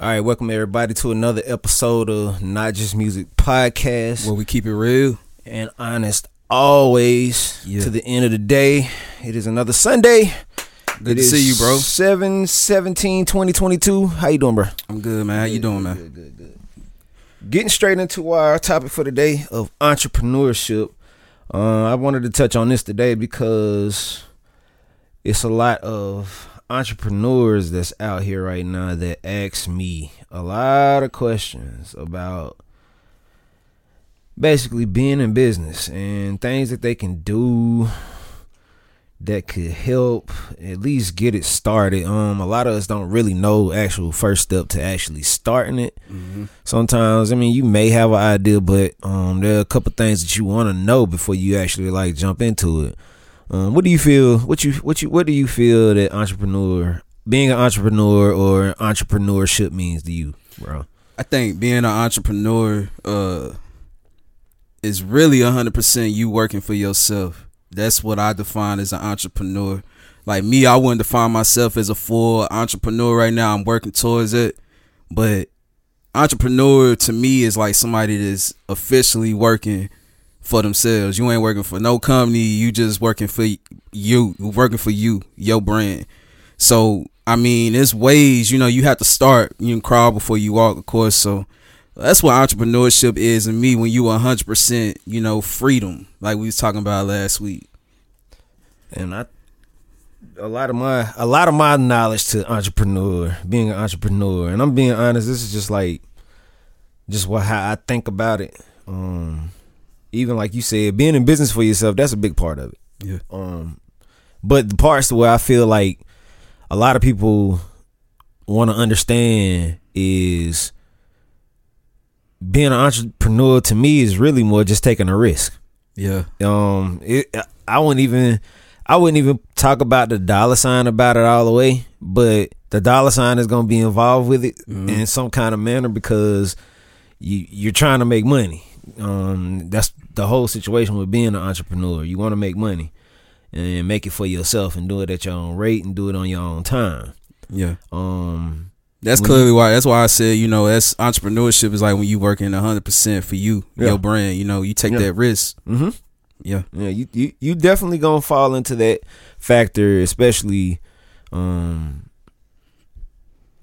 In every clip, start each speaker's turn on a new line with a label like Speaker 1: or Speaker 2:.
Speaker 1: All right, welcome everybody to another episode of Not Just Music Podcast
Speaker 2: Where we keep it real.
Speaker 1: and honest always.
Speaker 2: Yeah.
Speaker 1: To the end of the day, it is another Sunday.
Speaker 2: Good
Speaker 1: It
Speaker 2: to see you, bro.
Speaker 1: 7 17 2022. How you doing, bro?
Speaker 2: I'm good, man. How you doing, man? Good, good, good.
Speaker 1: Getting straight into our topic for today of entrepreneurship. Uh, I wanted to touch on this today because it's a lot of entrepreneurs that's out here right now that ask me a lot of questions about basically being in business and things that they can do that could help at least get it started. Um, a lot of us don't really know actual first step to actually starting it. Sometimes, I mean, you may have an idea, but um, there are a couple things that you want to know before you actually like jump into it. Um, what do you feel? What you what you what do you feel that entrepreneur, being an entrepreneur or entrepreneurship means to you, bro?
Speaker 2: I think being an entrepreneur uh is really hundred percent you working for yourself. That's what I define as an entrepreneur. Like me, I wouldn't define myself as a full entrepreneur right now. I'm working towards it. But entrepreneur to me is like somebody that's officially working for themselves. You ain't working for no company. You just working for you. Working for you, your brand. So I mean, there's ways. You know, you have to start. You can crawl before you walk, of course. So that's what entrepreneurship is in me. When you 100, percent you know, freedom, like we was talking about last week.
Speaker 1: and I a lot of my a lot of my knowledge to entrepreneur being an entrepreneur and I'm being honest this is just like just what how I think about it um even like you said being in business for yourself that's a big part of it
Speaker 2: Yeah.
Speaker 1: um but the parts where I feel like a lot of people want to understand is being an entrepreneur to me is really more just taking a risk
Speaker 2: Yeah.
Speaker 1: um it i wouldn't even i wouldn't even talk about the dollar sign about it all the way but the dollar sign is going to be involved with it in some kind of manner because you you're trying to make money um that's the whole situation with being an entrepreneur you want to make money and make it for yourself and do it at your own rate and do it on your own time
Speaker 2: Yeah.
Speaker 1: um
Speaker 2: That's clearly why. That's why I said, you know, that's entrepreneurship is like when you working hundred percent for you,
Speaker 1: Yeah.
Speaker 2: your brand. You know, you take
Speaker 1: Yeah.
Speaker 2: that risk.
Speaker 1: mhm.
Speaker 2: Yeah.
Speaker 1: Yeah, you, you you definitely gonna fall into that factor, especially um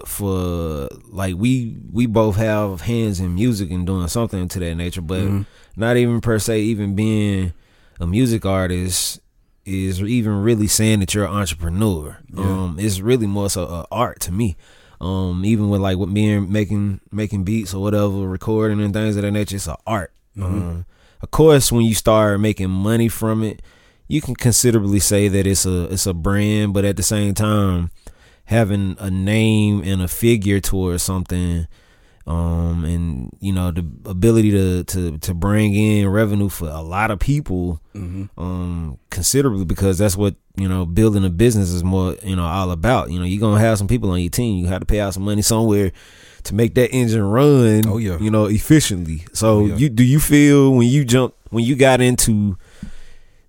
Speaker 1: for like we we both have hands in music and doing something to that nature, but
Speaker 2: Mhm.
Speaker 1: not even per se even being a music artist is even really saying that you're an entrepreneur.
Speaker 2: Yeah.
Speaker 1: Um it's really more so a art to me. Um even with like with being making making beats or whatever, recording and things of that nature, it's an art. Um of course when you start making money from it, you can considerably say that it's a it's a brand, but at the same time having a name and a figure towards something um and you know the ability to to to bring in revenue for a lot of people um considerably because that's what you know building a business is more you know all about you know you're gonna have some people on your team you have to pay out some money somewhere to make that engine run
Speaker 2: Oh, yeah.
Speaker 1: you know efficiently so
Speaker 2: Oh, yeah.
Speaker 1: you do you feel when you jump when you got into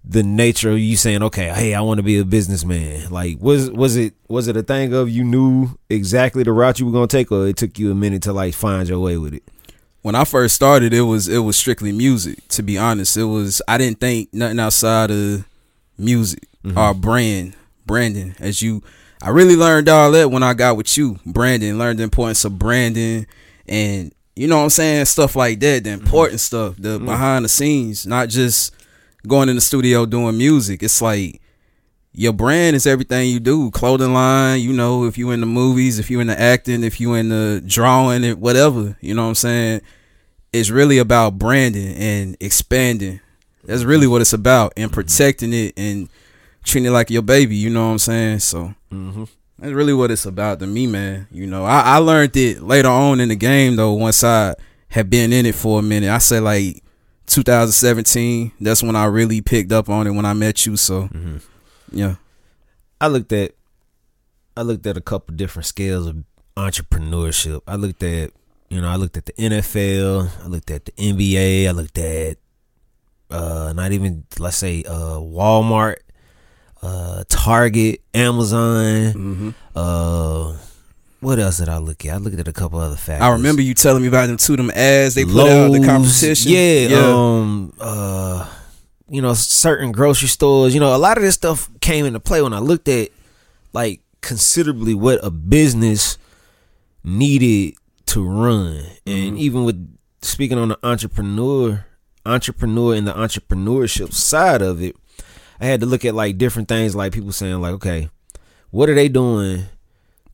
Speaker 1: the nature of you saying, okay, hey, I want to be a businessman. Like, was was it was it a thing of you knew exactly the route you were gonna take, or it took you a minute to like find your way with it?
Speaker 2: When I first started, it was it was strictly music. To be honest, it was I didn't think nothing outside of music mm-hmm. or brand branding. As you, I really learned all that when I got with you, Brandon. Learned the importance of branding and you know what I'm saying stuff like that. The mm-hmm. important stuff, the mm-hmm. behind the scenes, not just going in the studio doing music. It's like your brand is everything you do. Clothing line, you know, if you in the movies, if you in the acting, if you in the drawing, it whatever. You know what I'm saying? It's really about branding and expanding. That's really what it's about, and protecting it and treating it like your baby. You know what I'm saying? So
Speaker 1: Mm-hmm.
Speaker 2: that's really what it's about to me, man. You know, I, I learned it later on in the game though. Once I have been in it for a minute. I say like 2017. That's when I really picked up on it when I met you. So
Speaker 1: Mm-hmm.
Speaker 2: yeah,
Speaker 1: I looked at I looked at a couple different scales of entrepreneurship. I looked at you know, I looked at the NFL, I looked at the NBA, I looked at uh not even let's say uh Walmart, uh Target, Amazon,
Speaker 2: Mm-hmm.
Speaker 1: uh what else did I look at? I looked at a couple other factors.
Speaker 2: I remember you telling me about them two them ads they put out the competition.
Speaker 1: Yeah, um, uh, you know, certain grocery stores. You know, a lot of this stuff came into play when I looked at like considerably what a business needed to run, and even with speaking on the entrepreneur, entrepreneur and the entrepreneurship side of it, I had to look at like different things, like people saying like, okay, what are they doing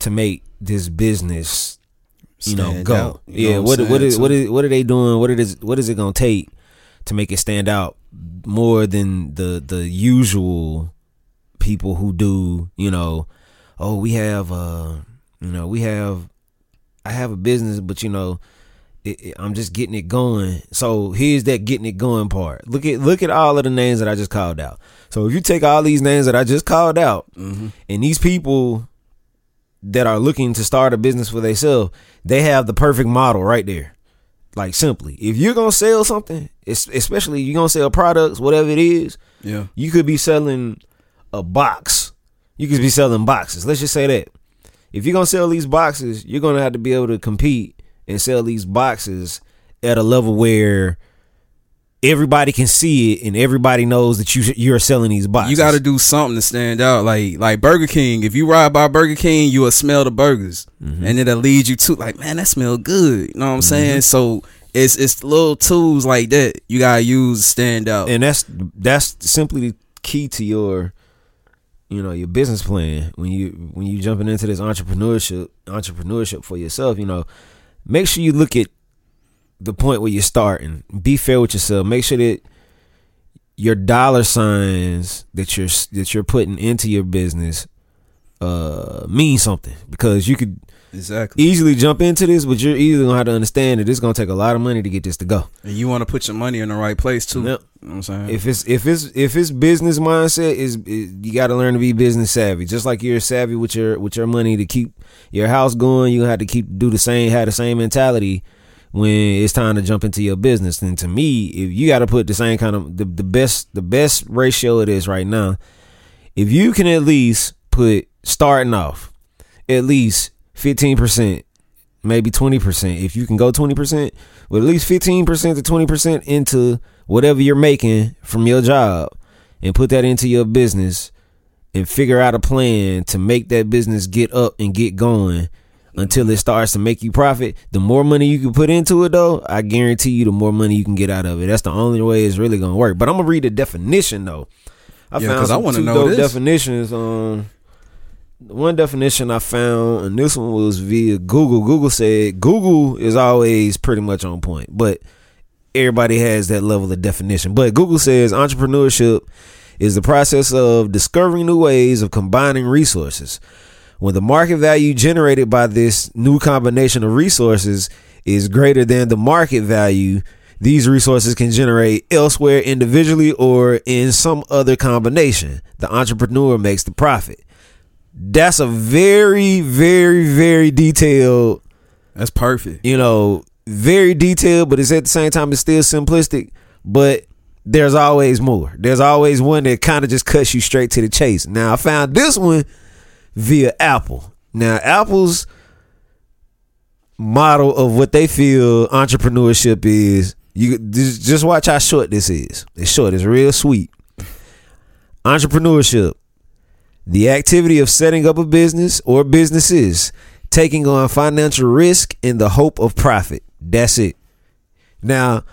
Speaker 1: to make this business you know
Speaker 2: Stand
Speaker 1: go.
Speaker 2: out, you
Speaker 1: yeah
Speaker 2: know
Speaker 1: what what
Speaker 2: saying,
Speaker 1: is what is what are they doing? What it is what is it gonna take to make it stand out more than the the usual people who do you know oh we have uh you know we have i have a business but you know it, it- i'm just getting it going. So here's that getting it going part. Look at look at all of the names that i just called out. So if you take all these names that i just called out
Speaker 2: Mm-hmm.
Speaker 1: and these people that are looking to start a business for themselves, they have the perfect model right there. Like simply, if you're gonna sell something, especially you're gonna sell products, whatever it is,
Speaker 2: yeah.
Speaker 1: you could be selling a box. You could be selling boxes. Let's just say that. If you're gonna sell these boxes, you're gonna have to be able to compete and sell these boxes at a level where everybody can see it and everybody knows that you you're selling these boxes.
Speaker 2: You got to do something to stand out. Like like Burger King. If you ride by Burger King, you will smell the burgers,
Speaker 1: Mm-hmm.
Speaker 2: and it'll lead you to like, man, that smell good. You know what I'm saying? So it's it's little tools like that you gotta use to stand out.
Speaker 1: and that's that's simply the key to your you know your business plan when you when you jumping into this entrepreneurship entrepreneurship for yourself you know make sure you look at the point where you're starting be fair with yourself make sure that your dollar signs that you're that you're putting into your business uh mean something because you could
Speaker 2: exactly.
Speaker 1: easily jump into this but you're either gonna have to understand that it's gonna take a lot of money to get this to go
Speaker 2: And you want to put your money in the right place too.
Speaker 1: Yep.
Speaker 2: You know what I'm saying?
Speaker 1: if it's if it's if it's business mindset is is- you got to learn to be business savvy just like you're savvy with your with your money to keep your house going you have to keep do the same have the same mentality when it's time to jump into your business. And to me if you got to put the same kind of the, the best the best ratio it is right now if you can at least put starting off at least 15% maybe 20% if you can go 20% but at least 15% to 20% into whatever you're making from your job and put that into your business and figure out a plan to make that business get up and get going until it starts to make you profit the more money you can put into it though i guarantee you the more money you can get out of it that's the only way it's really gonna work but i'm gonna read the definition though i
Speaker 2: Yeah,
Speaker 1: found
Speaker 2: I wanna
Speaker 1: two
Speaker 2: know this.
Speaker 1: definitions um one definition I found, and this one was via Google. Google said Google is always pretty much on point, but everybody has that level of definition. But Google says entrepreneurship is the process of discovering new ways of combining resources. When the market value generated by this new combination of resources is greater than the market value these resources can generate elsewhere individually or in some other combination, the entrepreneur makes the profit. That's a very, very, very detailed
Speaker 2: That's perfect.
Speaker 1: you know, very detailed, but it's at the same time it's still simplistic. But there's always more. There's always one that kind of just cuts you straight to the chase. Now I found this one via Apple. Now Apple's model of what they feel entrepreneurship is. You just watch how short this is. It's short. It's real sweet. Entrepreneurship the activity of setting up a business or businesses, taking on financial risk in the hope of profit. That's it. Now,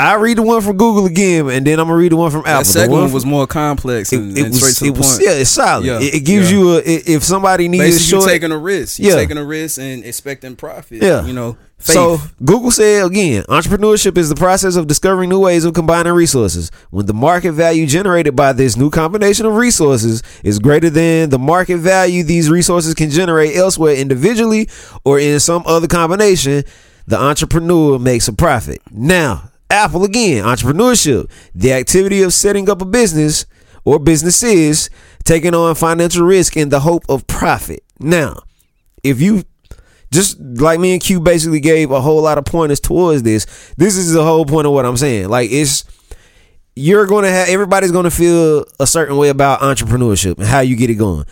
Speaker 1: I read the one from Google again, and then I'm gonna read the one from Apple.
Speaker 2: That
Speaker 1: The
Speaker 2: second
Speaker 1: one
Speaker 2: one
Speaker 1: from-
Speaker 2: was more complex
Speaker 1: it,
Speaker 2: and,
Speaker 1: it
Speaker 2: and
Speaker 1: was,
Speaker 2: straight to
Speaker 1: it
Speaker 2: the
Speaker 1: was
Speaker 2: point.
Speaker 1: yeah, it's solid.
Speaker 2: Yeah,
Speaker 1: it, it gives
Speaker 2: yeah.
Speaker 1: you a if somebody needs a
Speaker 2: Basically,
Speaker 1: short.
Speaker 2: you taking a risk. You
Speaker 1: Yeah.
Speaker 2: taking a risk and expecting profit.
Speaker 1: Yeah.
Speaker 2: you know, faith.
Speaker 1: So Google said again, entrepreneurship is the process of discovering new ways of combining resources. When the market value generated by this new combination of resources is greater than the market value these resources can generate elsewhere individually or in some other combination, the entrepreneur makes a profit. Now, Apple again, entrepreneurship, the activity of setting up a business or businesses, taking on financial risk in the hope of profit. Now, if you just like me and Q basically gave a whole lot of pointers towards this, this is the whole point of what I'm saying. Like it's you're going to have everybody's going to feel a certain way about entrepreneurship and how you get it going.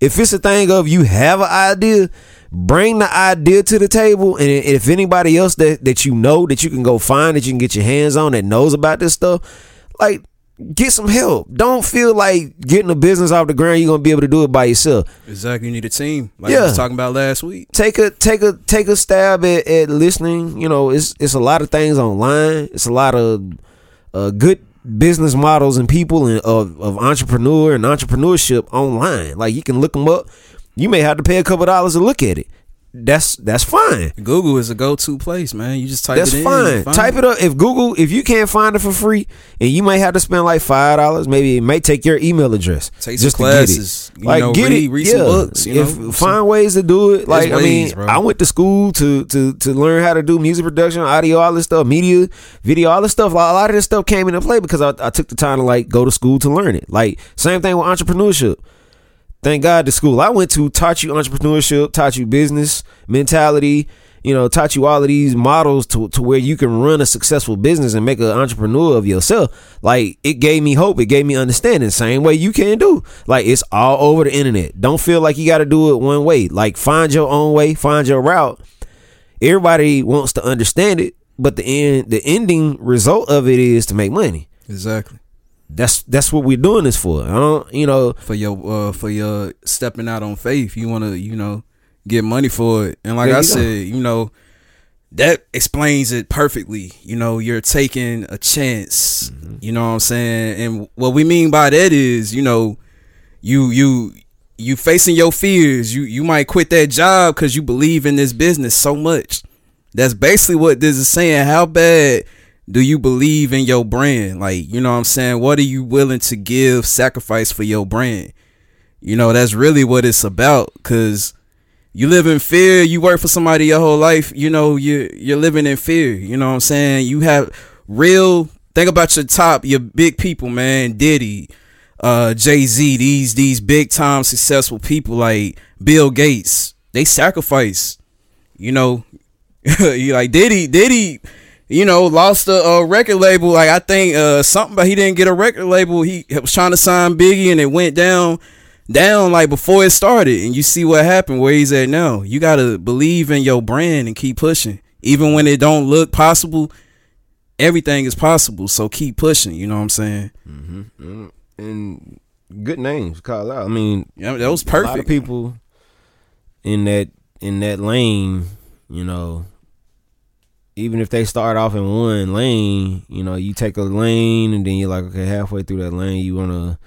Speaker 1: If it's a thing of you have an idea, bring the idea to the table, and if anybody else that that you know that you can go find that you can get your hands on that knows about this stuff, like get some help. Don't feel like getting a business off the ground. You're gonna be able to do it by yourself.
Speaker 2: Exactly. You need a team. Like
Speaker 1: Yeah.
Speaker 2: I was talking about last week.
Speaker 1: Take a take a take a stab at, at listening. You know, it's it's a lot of things online. It's a lot of uh, good business models and people and of, of entrepreneur and entrepreneurship online. Like you can look them up. You may have to pay a couple dollars to look at it. That's that's fine.
Speaker 2: Google is a go-to place, man. You just type
Speaker 1: That's
Speaker 2: it in.
Speaker 1: fine. Type it up. If Google, if you can't find it for free, and you may have to spend like five dollars, maybe it may take your email address
Speaker 2: Take
Speaker 1: just
Speaker 2: some
Speaker 1: to get it.
Speaker 2: classes. You know, read, read some books. You know,
Speaker 1: if
Speaker 2: some-
Speaker 1: find ways to do it. Like I mean,
Speaker 2: ways.
Speaker 1: I went to school to to to learn how to do music production, audio, all this stuff, media, video, all this stuff. A lot of this stuff came into play because I, I took the time to like go to school to learn it. Like same thing with entrepreneurship. Thank God the school I went to taught you entrepreneurship, taught you business mentality, you know, taught you all of these models to, to where you can run a successful business and make an entrepreneur of yourself. Like it gave me hope, it gave me understanding. Same way you can do. Like it's all over the internet. Don't feel like you got to do it one way. Like find your own way, find your route. Everybody wants to understand it, but the end, the ending result of it is to make money.
Speaker 2: exactly
Speaker 1: That's that's what we're doing this for. I don't, you know,
Speaker 2: for your uh for your stepping out on faith. You want to you know get money for it, and like I
Speaker 1: you go.
Speaker 2: said, you know that explains it perfectly. You know, you're taking a chance.
Speaker 1: Mm-hmm.
Speaker 2: You know what I'm saying? And what we mean by that is, you know, you you you facing your fears. You you might quit that job because you believe in this business so much. That's basically what this is saying. How bad do you believe in your brand? Like, you know what I'm saying? What are you willing to give sacrifice for your brand? You know, that's really what it's about. Cause you live in fear, you work for somebody your whole life, you know, you you're living in fear. You know what I'm saying? You have real think about your top, your big people, man, Diddy, uh, Jay Z, these these big time successful people like Bill Gates, they sacrifice. You know, you like Diddy, Diddy, you know, lost a, a record label. Like I think uh something, but he didn't get a record label. He was trying to sign Biggie, and it went down, down like before it started. And you see what happened, where he's at now. You gotta believe in your brand and keep pushing, even when it don't look possible. Everything is possible, so keep pushing. You know what I'm saying? Mm-hmm.
Speaker 1: and good names call out. I mean,
Speaker 2: Yeah, that was
Speaker 1: A lot of
Speaker 2: perfect.
Speaker 1: people in that in that lane, you know, even if they start off in one lane, you know, you take a lane and then you're like, okay, halfway through that lane, you want to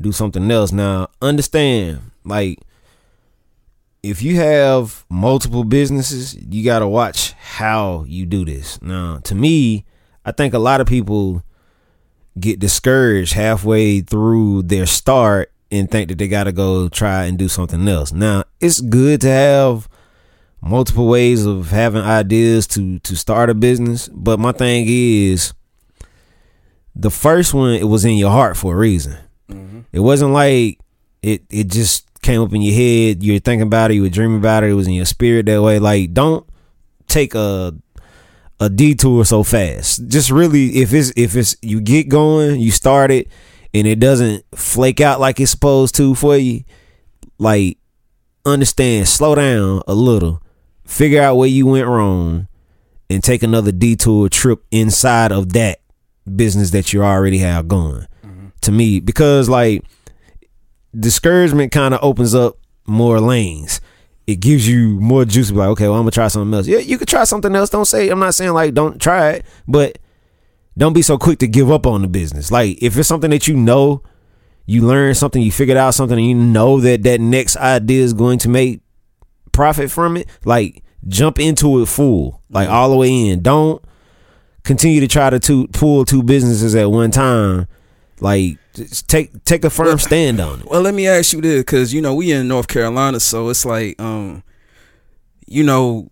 Speaker 1: do something else. Now, understand, like, if you have multiple businesses, you got to watch how you do this. Now, to me, I think a lot of people get discouraged halfway through their start and think that they got to go try and do something else. Now, it's good to have multiple ways of having ideas to to start a business, but my thing is the first one it was in your heart for a reason. Mm-hmm. It wasn't like it it just came up in your head, you were thinking about it, you were dreaming about it, it was in your spirit that way. Like don't take a a detour so fast. Just really if it's if it's you get going, you start it and it doesn't flake out like it's supposed to for you, like understand, slow down a little, figure out where you went wrong, and take another detour trip inside of that business that you already have going. Mm-hmm. To me, because like discouragement kind of opens up more lanes. It gives you more juice. Like, okay, well, I'm gonna try something else. Yeah, you could try something else. Don't say I'm not saying like don't try it, but don't be so quick to give up on the business. Like if it's something that you know, you learned something, you figured out something, and you know that that next idea is going to make profit from it. Like jump into it full, like all the way in. Don't continue to try to two, pull two businesses at one time. Like just take take a firm stand on it.
Speaker 2: Well, let me ask you this, because you know we in North Carolina, so it's like, um, you know,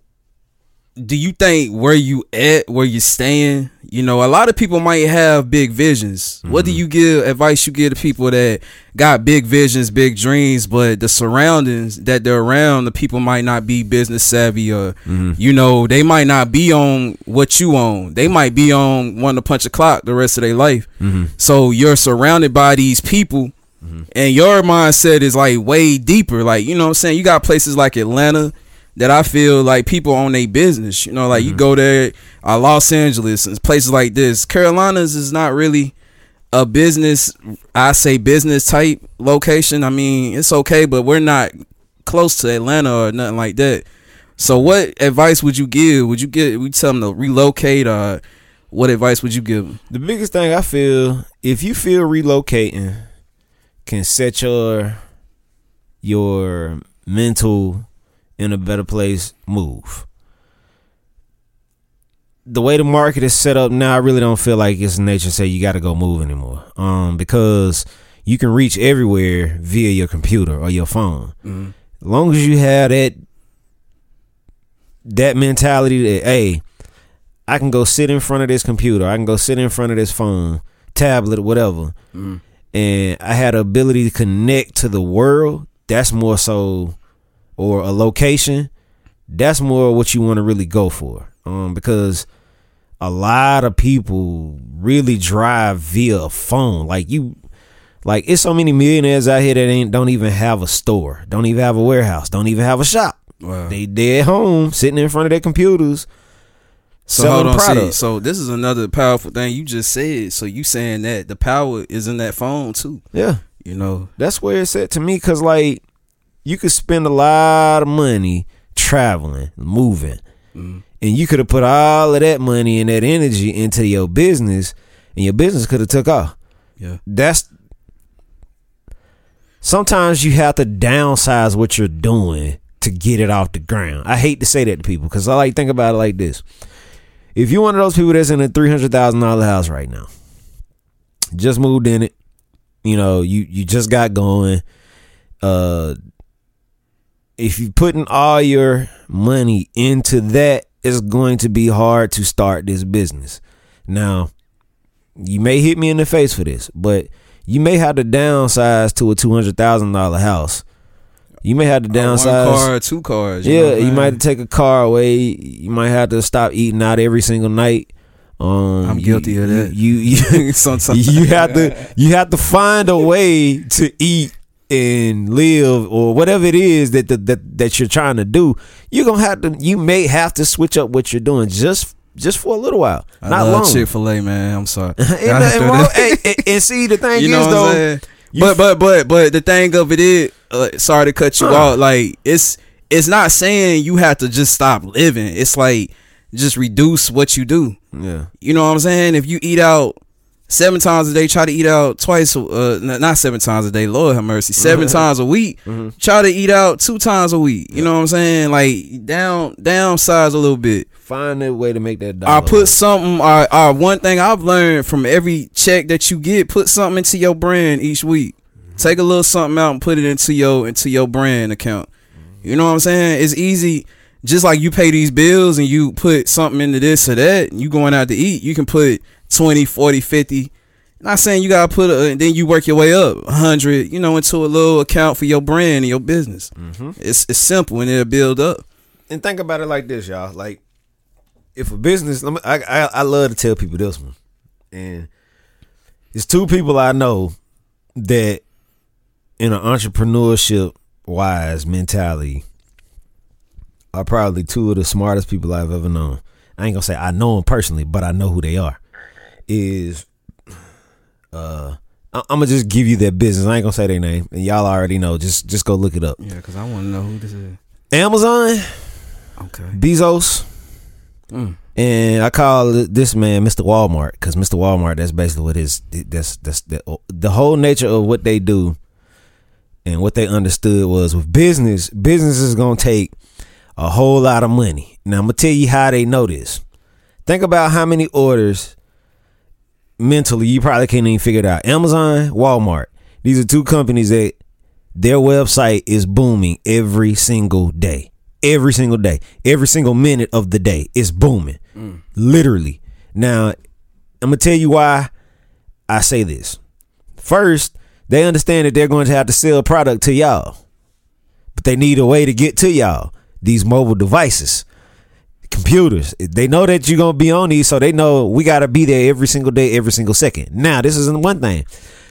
Speaker 2: do you think where you at, where you staying? You know, a lot of people might have big visions. What do
Speaker 1: Mm-hmm.
Speaker 2: you give advice you give to people that got big visions, big dreams, but the surroundings that they're around, the people might not be business savvy or
Speaker 1: Mm-hmm.
Speaker 2: you know, they might not be on what you own. They might be on wanting to punch a clock the rest of their life.
Speaker 1: Mm-hmm.
Speaker 2: So you're surrounded by these people and your mindset is like way deeper. Like, you know what I'm saying? You got places like Atlanta that I feel like people own their business. You know, like you go there, uh, Los Angeles and places like this. Carolinas is not really a business, I say business type location. I mean, it's okay, but we're not close to Atlanta or nothing like that. So what advice would you give? Would you get you tell them to relocate or what advice would you give them?
Speaker 1: The biggest thing I feel, if you feel relocating can set your your mental in a better place, move. The way the market is set up now, I really don't feel like it's nature say you got to go move anymore. Um, because you can reach everywhere via your computer or your phone. As long as you have that that mentality that hey, I can go sit in front of this computer, I can go sit in front of this phone, tablet, whatever, and I had the ability to connect to the world. That's more so, or a location. That's more what you want to really go for, um, because a lot of people really drive via a phone. Like you, like it's so many millionaires out here that ain't don't even have a store, don't even have a warehouse, don't even have a shop.
Speaker 2: Wow.
Speaker 1: They they at home sitting in front of their computers.
Speaker 2: So
Speaker 1: selling
Speaker 2: hold on, see, so this is another powerful thing you just said. So you saying that the power is in that phone too?
Speaker 1: Yeah,
Speaker 2: You know,
Speaker 1: that's where it's at to me. Cause like you could spend a lot of money traveling, moving,
Speaker 2: Mm-hmm.
Speaker 1: and you could have put all of that money and that energy into your business, and your business could have took off.
Speaker 2: yeah,
Speaker 1: That's sometimes you have to downsize what you're doing to get it off the ground. I hate to say that to people because I like think about it like this: if you're one of those people that's in a three hundred thousand dollar house right now, just moved in it, you know, you you just got going, uh, if you're putting all your money into that, it's going to be hard to start this business. Now, you may hit me in the face for this, but you may have to downsize to a two hundred thousand dollar house. You may have to
Speaker 2: Uh,
Speaker 1: downsize.
Speaker 2: one car, two cars.
Speaker 1: yeah,
Speaker 2: know
Speaker 1: you might have to take a car away. You might have to stop eating out every single night. Um,
Speaker 2: I'm
Speaker 1: you-
Speaker 2: guilty of that.
Speaker 1: You you,
Speaker 2: Sometimes
Speaker 1: you have to you have to find a way to eat and live or whatever it is that that that, that you're trying to do. You're gonna have to. You may have to switch up what you're doing just just for a little while,
Speaker 2: I
Speaker 1: not
Speaker 2: love
Speaker 1: long.
Speaker 2: Chick Fil A, man. I'm sorry.
Speaker 1: Nothing wrong. And, and see the thing
Speaker 2: you know
Speaker 1: is though.
Speaker 2: But but but but the thing of it is, uh, sorry to cut you
Speaker 1: Huh.
Speaker 2: out. Like it's it's not saying you have to just stop living. It's like just reduce what you do.
Speaker 1: Yeah.
Speaker 2: You know what I'm saying? If you eat out seven times a day, try to eat out twice. Uh, not seven times a day. Lord have mercy. 7 times a week. Try to eat out two times a week. You know what I'm saying? Like down downsize a little bit.
Speaker 1: Find a way to make that Dollar.
Speaker 2: I put something. Uh, uh, one thing I've learned from every check that you get, put something into your brand each week. Take a little something out and put it into your into your brand account. You know what I'm saying? It's easy. Just like you pay these bills and you put something into this or that, and you going out to eat, you can put 20, 40, 50. Not saying you gotta put a, and then you work your way up 100, you know, into a little account for your brand and your business. Mm-hmm. It's it's simple and it'll build up.
Speaker 1: and think about it like this, y'all. Like, if a business, let me, I, I I love to tell people this one, and it's two people I know that in an entrepreneurship wise mentality are probably two of the smartest people I've ever known. I ain't gonna say I know them personally, but I know who they are. Is uh, I- I'm gonna just give you their business. I ain't gonna say their name, and y'all already know. Just just go look it up.
Speaker 2: Yeah, because I want to know who this is.
Speaker 1: Amazon,
Speaker 2: Okay.
Speaker 1: Bezos,
Speaker 2: Mm.
Speaker 1: and I call this man Mr. Walmart because Mr. Walmart that's basically what his that's that's the, the whole nature of what they do and what they understood was with business, business is gonna take a whole lot of money. Now I'm gonna tell you how they know this. Think about how many orders mentally you probably can't even figure it out. Amazon, Walmart. These are two companies that their website is booming every single day. every single day, every single minute of the day. It's booming, mm. literally. Now, I'm gonna tell you why I say this. First, they understand that they're going to have to sell product to y'all, but they need a way to get to y'all. These mobile devices, computers, they know that you're gonna be on these, so they know we gotta be there every single day, every single second. Now, this isn't one thing.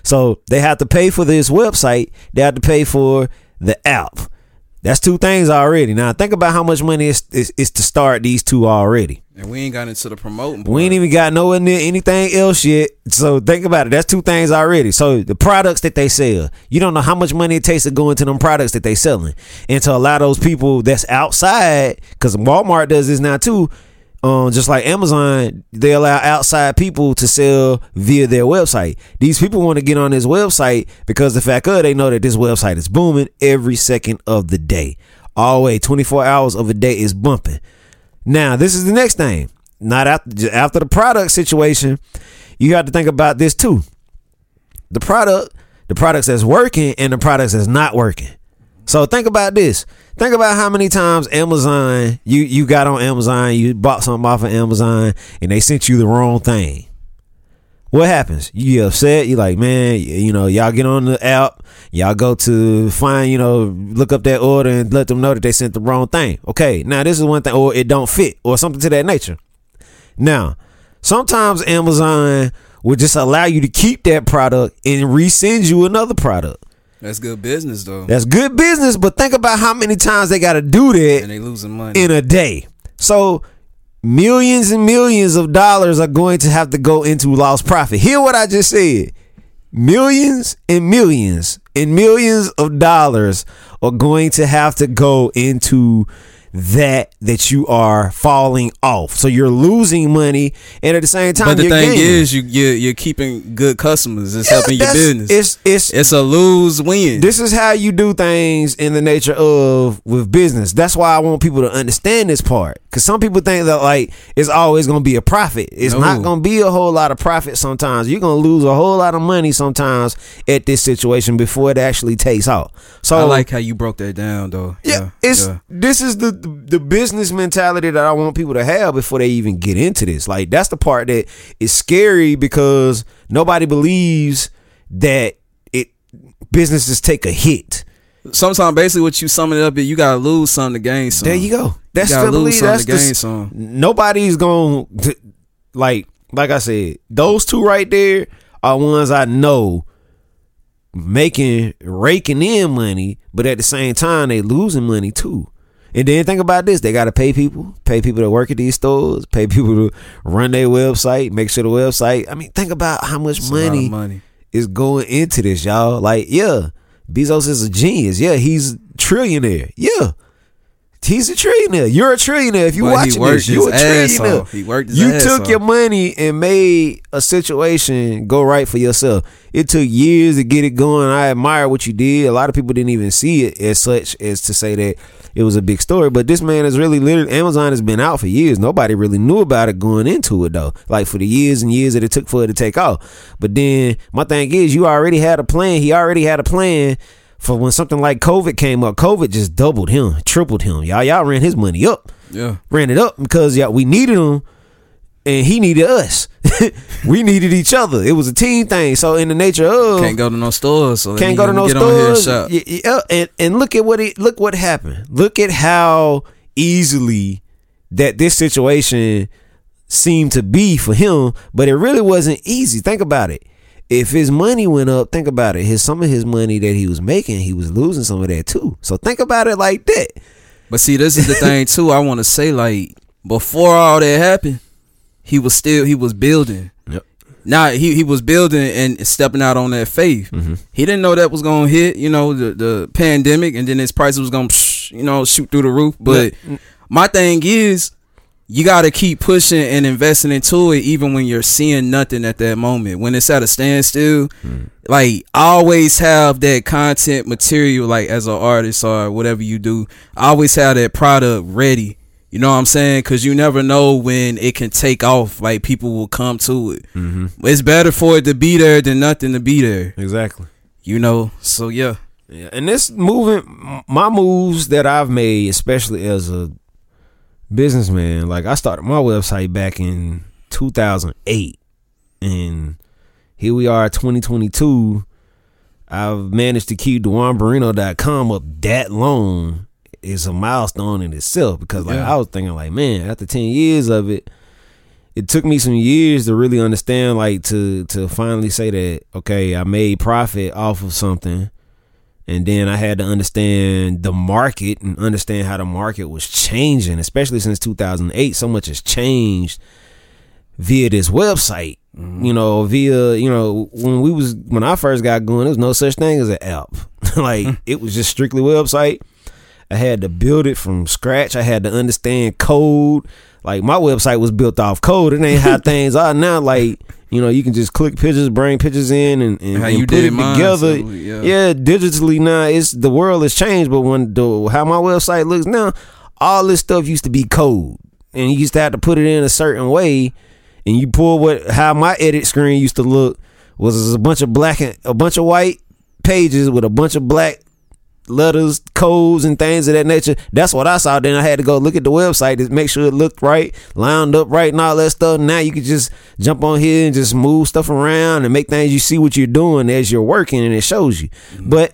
Speaker 1: So they have to pay for this website. They have to pay for the app. That's two things already. Now think about how much money is is, is to start these two already.
Speaker 2: And we ain't got into the promoting.
Speaker 1: We ain't even got nowhere near anything else yet. So think about it. That's two things already. So the products that they sell, you don't know how much money it takes to go into them products that they selling. And to allow those people that's outside, because Walmart does this now too. Um, just like Amazon, they allow outside people to sell via their website. These people want to get on this website because the fact of they know that this website is booming every second of the day. Always 24 hours of a day is bumping. Now, this is the next thing. Not after after the product situation, you have to think about this too. The product, the products that's working and the products that's not working. So think about this. Think about how many times Amazon you you got on Amazon, you bought something off of Amazon, and they sent you the wrong thing. What happens? You get upset. You like, man, you know, y'all get on the app, y'all go to find, you know, look up that order and let them know that they sent the wrong thing. Okay, now this is one thing, or it don't fit, or something to that nature. Now, sometimes Amazon will just allow you to keep that product and resend you another product.
Speaker 2: That's good business though.
Speaker 1: That's good business, but think about how many times they got to do that
Speaker 2: and they losing money.
Speaker 1: in a day. So millions and millions of dollars are going to have to go into lost profit. Hear what I just said. Millions and millions and millions of dollars are going to have to go into that that you are falling off. So you're losing money and at the same time
Speaker 2: but the
Speaker 1: you're
Speaker 2: thing
Speaker 1: gaining.
Speaker 2: is, you you're, you're keeping good customers. It's
Speaker 1: Yeah,
Speaker 2: helping your business.
Speaker 1: It's it's
Speaker 2: It's a lose win.
Speaker 1: this is how you do things in the nature of with business. That's why I want people to understand this part. Cause some people think that like it's always gonna be a profit. It's
Speaker 2: No.
Speaker 1: not gonna be a whole lot of profit sometimes. You're gonna lose a whole lot of money sometimes at this situation before it actually takes off. So
Speaker 2: I like how you broke that down though.
Speaker 1: yeah, it's
Speaker 2: yeah.
Speaker 1: this is the the business mentality that I want people to have before they even get into this. Like that's the part that is scary because nobody believes that it businesses take a hit.
Speaker 2: Sometimes basically what you sum it up is you gotta lose something to gain something.
Speaker 1: There you go. That's
Speaker 2: you gotta
Speaker 1: the
Speaker 2: lose.
Speaker 1: That's the,
Speaker 2: gain something.
Speaker 1: nobody's going to like like I said, those two right there are ones I know making raking in money, but at the same time they losing money too. And then think about this: they got to pay people, pay people to work at these stores, pay people to run their website, make sure the website. I mean, think about how much
Speaker 2: It's a lot of
Speaker 1: money,
Speaker 2: money.
Speaker 1: is going into this, y'all. Like, yeah, Bezos is a genius. Yeah, he's trillionaire. Yeah. He's a trillionaire. You're a trillionaire. If you
Speaker 2: But
Speaker 1: watching this, you a trillionaire.
Speaker 2: He worked
Speaker 1: you took
Speaker 2: off.
Speaker 1: your money and made a situation go right for yourself. It took years to get it going. I admire what you did. A lot of people didn't even see it as such as to say that it was a big story. But this man is really literally Amazon has been out for years. Nobody really knew about it going into it though. Like for the years and years that it took for it to take off. But then my thing is you already had a plan. He already had a plan for when something like COVID came up. COVID just doubled him, tripled him. Y'all, y'all ran his money up
Speaker 2: Yeah.
Speaker 1: ran it up because yeah, we needed him and he needed us. we needed each other. It was a team thing. So in the nature of
Speaker 2: Can't go to no stores. So
Speaker 1: can't go to no
Speaker 2: get on here and
Speaker 1: stores.
Speaker 2: shop.
Speaker 1: Yeah, uh, and and look at what it look what happened. Look at how easily that this situation seemed to be for him, but it really wasn't easy. Think about it. If his money went up, think about it. His some of his money that he was making, he was losing some of that too. So think about it like that.
Speaker 2: But see, this is the thing too. I want to say, like, before all that happened, he was still he was building.
Speaker 1: Yep.
Speaker 2: Now he he was building and stepping out on that faith.
Speaker 1: Mm-hmm.
Speaker 2: He didn't know that was gonna hit. You know the the pandemic, and then his prices was gonna you know shoot through the roof. But my thing is, you got to keep pushing and investing into it, even when you're seeing nothing at that moment. When it's at a standstill, hmm. like always have that content material, like as an artist or whatever you do, always have that product ready. You know what I'm saying? Because you never know when it can take off. Like people will come to it. Mm-hmm. It's better for it to be there than nothing to be there.
Speaker 1: Exactly.
Speaker 2: You know. So yeah.
Speaker 1: Yeah, and this moving, my moves that I've made, especially as a businessman, like I started my website back in 2008, and here we are, 2022. I've managed to keep DejuanBarrino.com up that long is a milestone in itself because like
Speaker 2: Yeah.
Speaker 1: I was thinking like, man, after 10 years of it, it took me some years to really understand like to to finally say that okay, I made profit off of something and then I had to understand the market and understand how the market was changing, especially since 2008. So much has changed via this website. You mm. know, via you know when we was when I first got going, there was no such thing as an app. like mm. it was just strictly website. I had to build it from scratch. I had to understand code. Like my website was built off code. It ain't how things are now. Like you know, you can just click pictures, bring pictures in, and, and,
Speaker 2: How
Speaker 1: and
Speaker 2: you
Speaker 1: put
Speaker 2: did
Speaker 1: it
Speaker 2: mine,
Speaker 1: together.
Speaker 2: so, yeah.
Speaker 1: yeah, digitally now, it's the world has changed. But when the how my website looks now, all this stuff used to be code, and you used to have to put it in a certain way. And you pull what how my edit screen used to look was a bunch of black and a bunch of white pages with a bunch of black letters, codes, and things of that nature. That's what I saw. Then I had to go look at the website to make sure it looked right, lined up right, and all that stuff. Now you can just jump on here and just move stuff around and make things you see what you're doing as you're working, and it shows you. Mm-hmm. But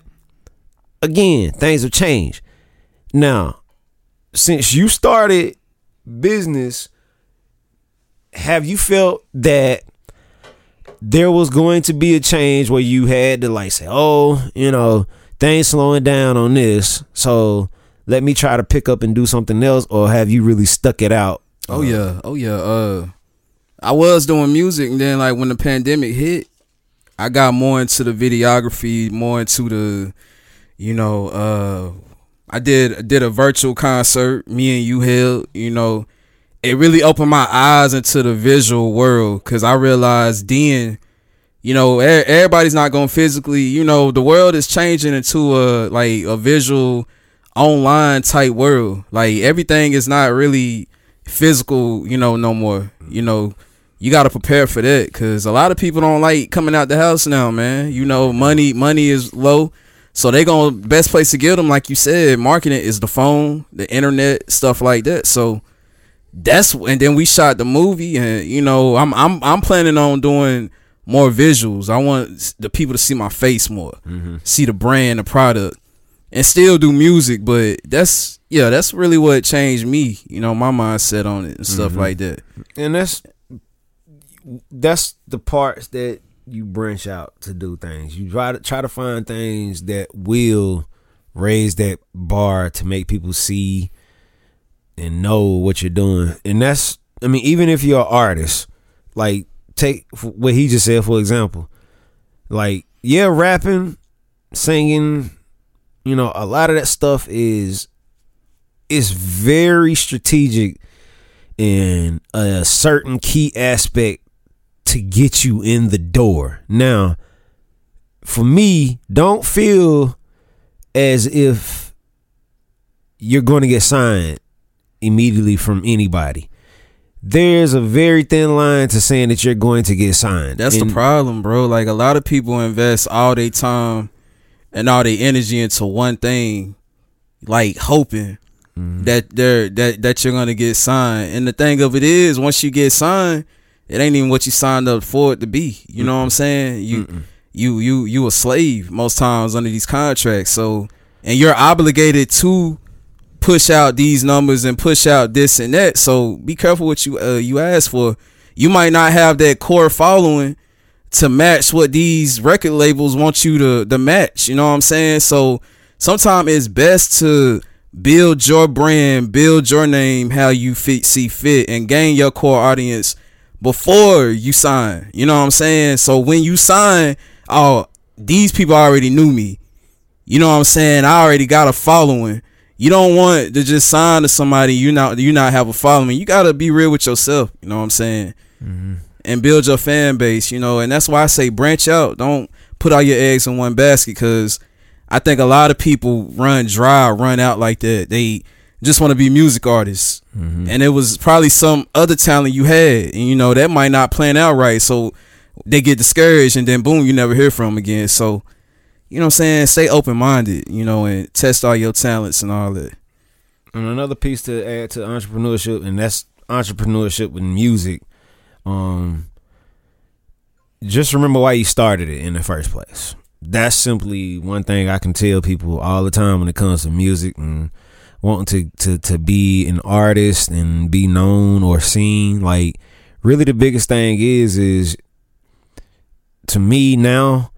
Speaker 1: again, things have changed. Now, since you started business, have you felt that there was going to be a change where you had to like say, oh, you know, things slowing down on this, so let me try to pick up and do something else, or have you really stuck it out?
Speaker 2: Oh yeah, oh yeah. Uh, I was doing music, and then like when the pandemic hit, I got more into the videography, more into the, you know, uh, I did did a virtual concert. Me and you held, you know, it really opened my eyes into the visual world because I realized then, you know, everybody's not going physically, you know, the world is changing into a like a visual online type world. Like everything is not really physical, you know, no more. You know, you got to prepare for that because a lot of people don't like coming out the house now, man. You know, money money is low. So they to best place to get them, like you said, marketing is the phone, the internet, stuff like that. So that's and then we shot the movie, and you know, I'm I'm I'm planning on doing more visuals. I want the people to see my face more, mm-hmm. see the brand, the product, and still do music. But that's yeah, that's really what changed me. You know, my mindset on it and stuff mm-hmm. like that.
Speaker 1: and that's that's the parts that you branch out to do things. You try to try to find things that will raise that bar to make people see and know what you're doing. And that's I mean, even if you're an artist, like take what he just said for example. Like, yeah, rapping, singing, you know, a lot of that stuff is is very strategic in a certain key aspect to get you in the door. Now, for me, don't feel as if you're going to get signed immediately from anybody. There's a very thin line to saying that you're going to get signed.
Speaker 2: That's
Speaker 1: And-
Speaker 2: the problem, bro. Like a lot of people invest all their time and all their energy into one thing, like hoping mm-hmm. that they're that that you're gonna get signed. And the thing of it is, once you get signed, it ain't even what you signed up for it to be. You know what I'm saying? You you you you a slave most times under these contracts. So and you're obligated to push out these numbers and push out this and that. So be careful what you uh, you ask for. You might not have that core following to match what these record labels want you to to match. You know what I'm saying? So sometimes it's best to build your brand, build your name how you fit see fit, and gain your core audience before you sign. You know what I'm saying? So when you sign, oh, these people already knew me. You know what I'm saying? I already got a following. You don't want to just sign to somebody you not you not have a following. You gotta be real with yourself. You know what I'm saying? Mm-hmm. And build your fan base. You know, and that's why I say branch out. Don't put all your eggs in one basket because I think a lot of people run dry, run out like that. They just want to be music artists, mm-hmm. and it was probably some other talent you had, and you know that might not plan out right. So they get discouraged, and then boom, you never hear from 'em again. So you know what I'm saying, stay open minded, you know, and test all your talents and all that.
Speaker 1: And another piece to add to entrepreneurship, and that's entrepreneurship with music. Um, just remember why you started it in the first place. That's simply one thing I can tell people all the time when it comes to music and wanting to to to be an artist and be known or seen. Like, really, the biggest thing is is to me now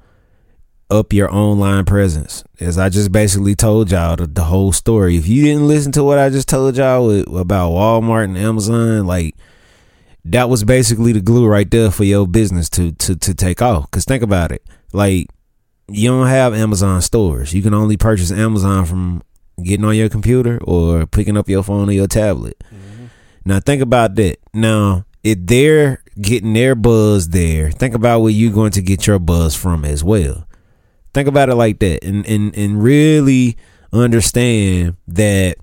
Speaker 1: up your online presence. As I just basically told y'all the, the whole story. If you didn't listen to what I just told y'all with, about Walmart and Amazon, like that was basically the glue right there for your business to to to take off. Cause think about it, like you don't have Amazon stores. You can only purchase Amazon from getting on your computer or picking up your phone or your tablet. Mm-hmm. Now think about that. Now if they're getting their buzz there, think about where you're going to get your buzz from as well. Think about it like that, and and and really understand that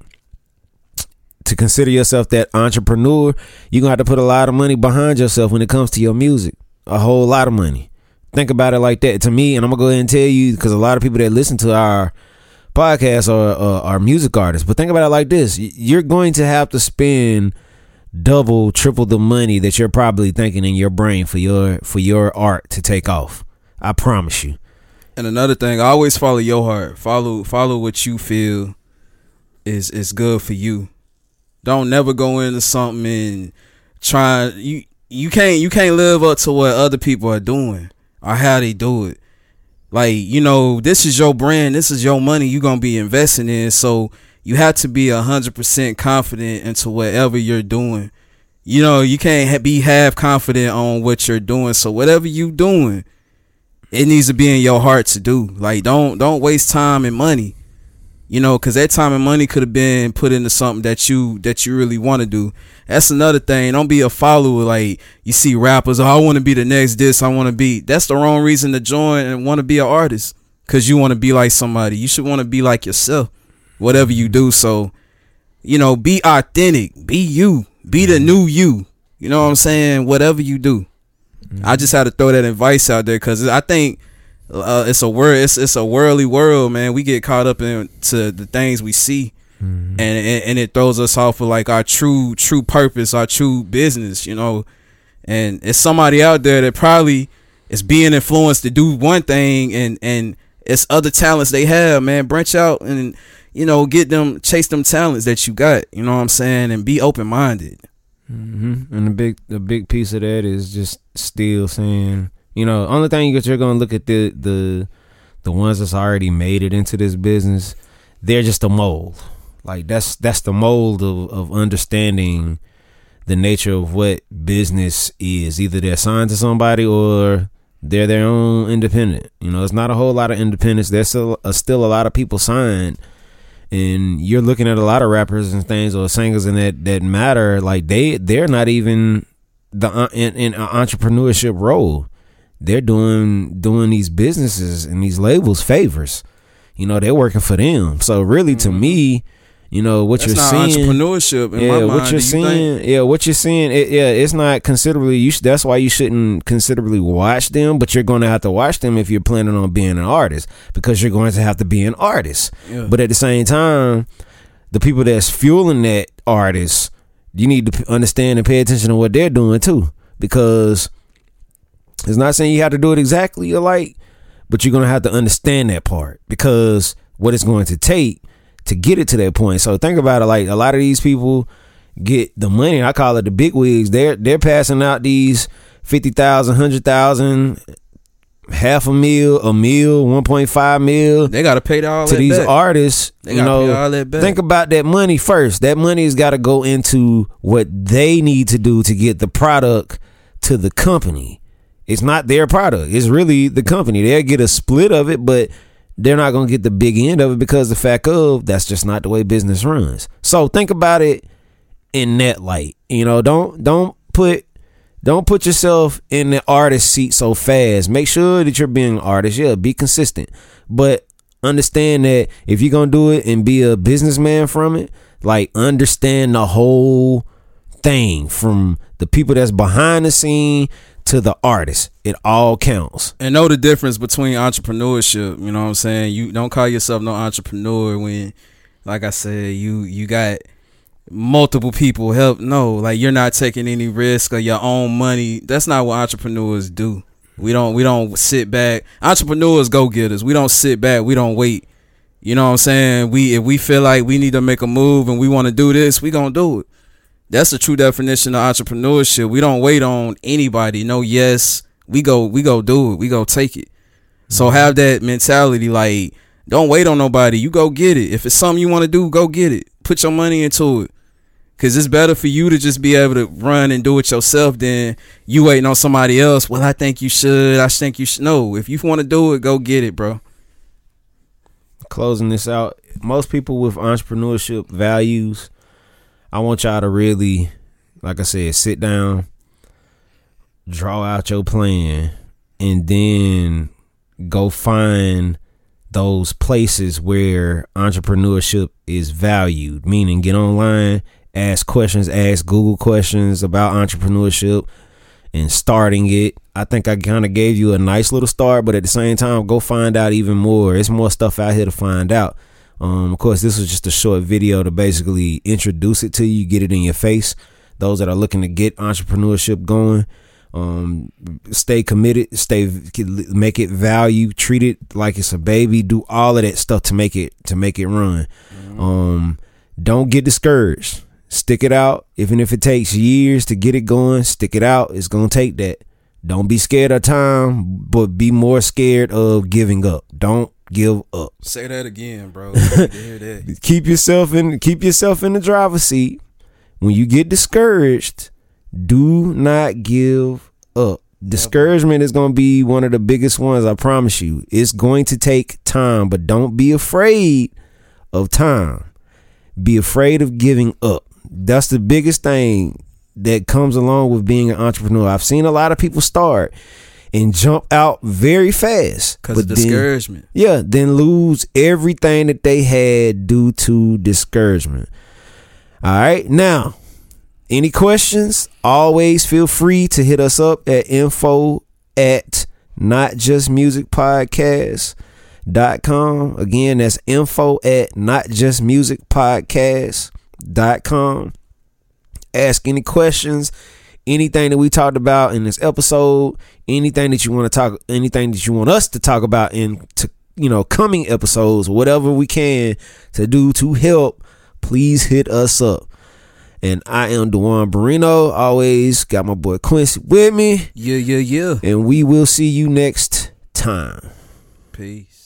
Speaker 1: to consider yourself that entrepreneur, you're gonna have to put a lot of money behind yourself when it comes to your music. A whole lot of money. Think about it like that. To me, and I'm gonna go ahead and tell you because a lot of people that listen to our podcast are, are are music artists. But think about it like this: you're going to have to spend double, triple the money that you're probably thinking in your brain for your for your art to take off. I promise you.
Speaker 2: And another thing, I always follow your heart. Follow follow what you feel is is good for you. Don't never go into something and try you you can't you can't live up to what other people are doing or how they do it. Like, you know, this is your brand, this is your money you're gonna be investing in. So you have to be a hundred percent confident into whatever you're doing. You know, you can't be half confident on what you're doing. So whatever you doing, it needs to be in your heart to do. Like, don't don't waste time and money you know because that time and money could have been put into something that you that you really want to do. That's another thing. Don't be a follower like you see rappers oh, i want to be the next this i want to be that's the wrong reason to join and want to be an artist because you want to be like somebody. You should want to be like yourself whatever you do. So you know be authentic. Be you. Be the mm-hmm. new you. You know what i'm saying? Whatever you do mm-hmm. i just had to throw that advice out there because i think uh, it's a word it's it's a worldly world man. We get caught up into the things we see. Mm-hmm. and, and, and it throws us off of like our true true purpose our true business you know? And it's somebody out there that probably is being influenced to do one thing and and it's other talents they have man. Branch out and you know get them chase them talents that you got you know what i'm saying? And be open-minded
Speaker 1: mm-hmm. and the big the big piece of that is just still saying you know, only thing you're gonna look at the the the ones that's already made it into this business, they're just a mold. Like that's that's the mold of, of understanding the nature of what business is. Either they're signed to somebody or they're their own independent. You know, it's not a whole lot of independence. There's still a, still a lot of people signed, and you're looking at a lot of rappers and things or singers and that that matter. Like they they're not even the uh, in, in an entrepreneurship role they're doing doing these businesses and these labels favors. You know, they're working for them. So really, to mm-hmm. me, you know what
Speaker 2: That's
Speaker 1: you're seeing,
Speaker 2: entrepreneurship.
Speaker 1: yeah,
Speaker 2: what
Speaker 1: you're
Speaker 2: you
Speaker 1: seeing,
Speaker 2: think?
Speaker 1: yeah, what you're seeing, it, yeah, it's not considerably. You sh- that's why you shouldn't considerably watch them, but you're going to have to watch them if you're planning on being an artist because you're going to have to be an artist. Yeah. But at the same time, the people that's fueling that artist, you need to understand and pay attention to what they're doing too, because it's not saying you have to do it exactly alike, but you're gonna have to understand that part because what it's going to take to get it to that point. So think about it like a lot of these people get the money. I call it the big wigs. They're they're passing out these fifty thousand, hundred thousand, half a mil, a mil, one point five mil.
Speaker 2: They gotta pay all
Speaker 1: to these
Speaker 2: back.
Speaker 1: artists.
Speaker 2: They
Speaker 1: you know, think about that money first. That money has got to go into what they need to do to get the product to the company. It's not their product. It's really the company. They'll get a split of it, but they're not gonna get the big end of it because the fact of that's just not the way business runs. So think about it in that light. You know, don't don't put don't put yourself in the artist seat so fast. Make sure that you're being an artist. Yeah, be consistent. But understand that if you're gonna do it and be a businessman from it, like understand the whole thing from the people that's behind the scene to the artist. It all counts.
Speaker 2: and know the difference between entrepreneurship. You know what I'm saying? You don't call yourself no entrepreneur when, like I said, you you got multiple people help. No, like you're not taking any risk of your own money. That's not what entrepreneurs do. We don't we don't sit back. Entrepreneurs go getters. We don't sit back. We don't wait. You know what I'm saying? We if we feel like we need to make a move and we want to do this, we gonna do it. That's the true definition of entrepreneurship. We don't wait on anybody. No yes. We go we go do it. We go take it. So mm-hmm. have that mentality like don't wait on nobody. You go get it. If it's something you want to do, go get it. Put your money into it. Cause it's better for you to just be able to run and do it yourself than you waiting on somebody else. Well, I think you should. I think you should. No, if you want to do it, go get it, bro.
Speaker 1: Closing this out, most people with entrepreneurship values, I want y'all to really, like I said, sit down, draw out your plan, and then go find those places where entrepreneurship is valued. Meaning, get online, ask questions, ask Google questions about entrepreneurship and starting it. I think I kind of gave you a nice little start, but at the same time, go find out even more. There's more stuff out here to find out. Um, of course, this was just a short video to basically introduce it to you, get it in your face. Those that are looking to get entrepreneurship going, um, stay committed, stay make it value, treat it like it's a baby, do all of that stuff to make it to make it run. Um, don't get discouraged. Stick it out, even if it takes years to get it going. Stick it out. It's gonna take that. Don't be scared of time, but be more scared of giving up. Don't give up.
Speaker 2: Say that again, bro. I need to hear that.
Speaker 1: Keep yourself in keep yourself in the driver's seat. When you get discouraged, do not give up. Discouragement is going to be one of the biggest ones, I promise you. It's going to take time, but don't be afraid of time. Be afraid of giving up. That's the biggest thing that comes along with being an entrepreneur. I've seen a lot of people start and jump out very fast.
Speaker 2: Cause of
Speaker 1: then- yeah, then lose everything that they had due to discouragement. All right, now, any questions? Always feel free to hit us up at info at not just music podcast dot com. Again, that's info at not just music podcast dot com. Ask any questions, anything that we talked about in this episode, anything that you want to talk, anything that you want us to talk about in to you know coming episodes, whatever we can to do to help, please hit us up. And I am Duan Barino. Always got my boy Quincy with me,
Speaker 2: Yeah, yeah, yeah.
Speaker 1: and we will see you next time.
Speaker 2: Peace.